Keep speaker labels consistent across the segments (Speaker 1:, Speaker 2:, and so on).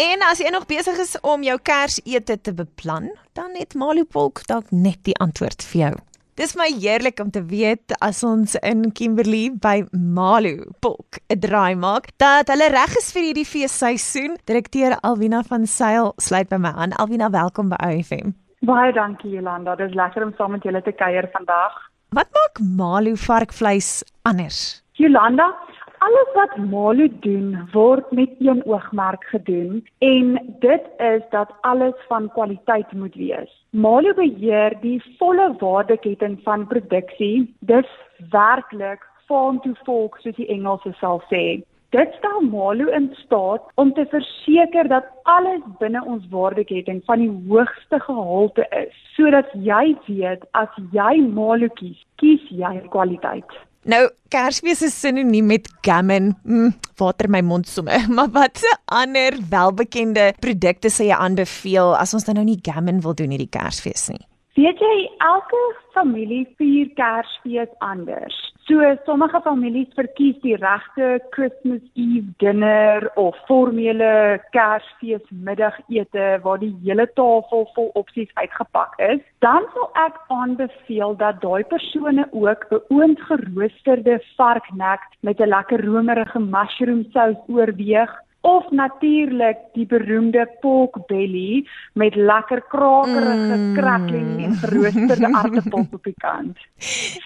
Speaker 1: En as jy nog besig is om jou Kersete te beplan, dan het Malupolk dalk net die antwoord vir jou. Dis my heerlik om te weet as ons in Kimberley by Malu Polk 'n draai maak dat hulle reg is vir hierdie feesseisoen. Direkteur Alwina van Sail sluit by my aan. Alwina, welkom by OFM.
Speaker 2: Baie dankie Jolanda. Dit is lekker om saam met julle te kuier vandag.
Speaker 1: Wat maak Malu varkvleis anders?
Speaker 2: Jolanda, alles wat Malu doen word met een oogmerk gedoen en dit is dat alles van kwaliteit moet wees. Malu beheer die volle waardeketting van produksie. Dis werklik farm to fork soos die Engelse sal sê. Dit stel Malu in staat om te verseker dat alles binne ons waardeketting van die hoogste gehalte is, sodat jy weet as jy Malu kies, kies jy kwaliteit.
Speaker 1: Nou, Kersfees is sinoniem met gammon. Mm, water my mond sommer. Maar watse ander welbekende produkte sê jy aanbeveel as ons nou nie gammon wil doen hierdie Kersfees nie?
Speaker 2: Weet jy, elke familie vier Kersfees anders. So sommige families verkies die regte Christmas Eve dinner of formele Kersfees middagete waar die hele tafel vol opsies uitgepak is. Dan sal ek aanbeveel dat daai persone ook 'n oondgeroosterde varknek met 'n lekker romerige mushroom sous oorweeg of natuurlik die beroemde pork belly met lekker krakerige mm. crackling en geroosterde aardappels op die kant.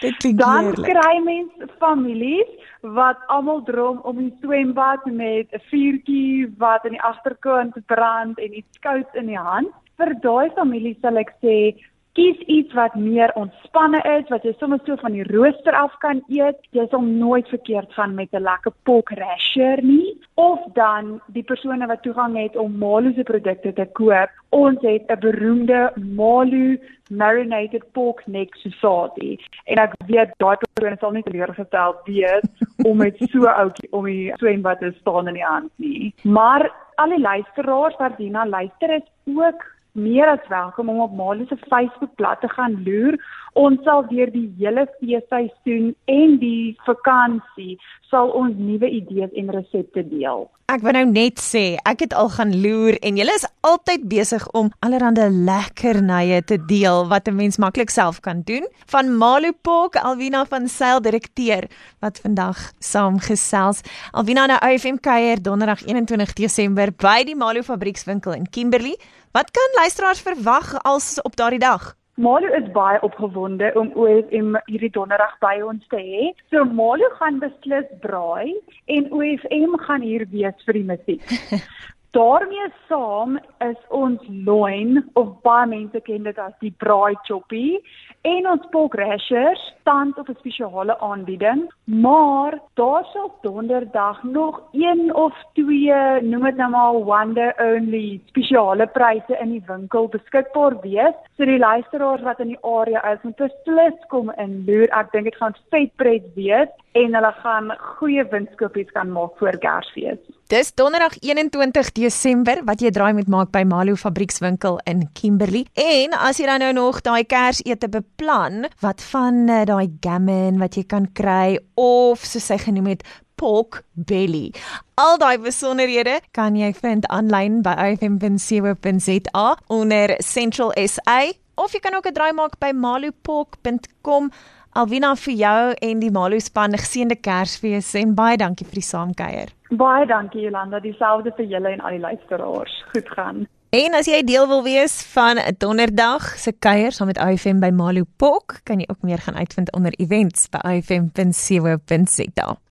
Speaker 1: Dit klink
Speaker 2: Dan kry mens families wat almal droom om 'n swembad met 'n vuurtjie wat aan die agterkant brand en iets kouds in die hand. Vir daai familie sal ek sê kies iets wat meer ontspanne is, wat jy sommer so van die rooster af kan eet. Jy sal nooit verkeerd gaan met 'n lekker pork rasher nie. Of dan die persone wat toegang het om Malu se produkte te koop. Ons het 'n beroemde Malu marinated pork neck sauce. En ek weet daai persone sal nie teleurgestel wees om met so oudjie om die swembad te staan in die hand nie. Maar al die luisteraars wat hierna luister is ook meer as welkom om op Malu se Facebookblad te gaan loer. Ons sal deur die hele feesseisoen en die vakansie sal ons nuwe idees en resepte deel.
Speaker 1: Ek wou nou net sê, ek het al gaan loer en julle is altyd besig om allerlei lekkernye te deel wat 'n mens maklik self kan doen. Van Malu Pork, Alwina van Sail direkteur wat vandag saamgesels. Alwina na OFM kuier donderdag 21 Desember by die Malu fabriekswinkel in Kimberley. Wat kan luisteraars verwag als op daardie dag?
Speaker 2: Malu is baie opgewonde om OFM hierdie donderdag by ons te hê. So Malu gaan beslis braai en OFM gaan hier wees vir die musiek. daarmee saam is ons loin of baie mense ken dit as die braai choppie en ons pork rashers stand op 'n spesiale aanbieding. Maar daar sal donderdag nog een of twee noem dit nou maar wonder only spesiale pryse in die winkel beskikbaar wees. So die luisteraars wat in die area is moet beslis kom in loer ek dink dit gaan vet pret wees en hulle gaan goeie winskoopies kan maak voor Kersfees
Speaker 1: Dis donderdag 21 Desember wat jy draai met maak by Malo Fabriekswinkel in Kimberley. En as jy dan nou nog daai Kersete beplan, wat van uh, daai gammon wat jy kan kry of soos hy genoem het pork belly. Al daai besonderhede kan jy vind aanlyn by ifm.co.za onder Central SA of jy kan ook 'n draai maak by malopork.com. Alwina vir jou en die Malo span geseënde Kersfees en baie dankie vir die saamkuier.
Speaker 2: Baie dankie Jolanda, dieselfde vir julle en al die luisteraars. Goed gaan.
Speaker 1: En as jy deel wil wees van 'n donderdag se kuier saam met IFM by Malo Pok, kan jy ook meer gaan uitvind onder events by ifm.co.za.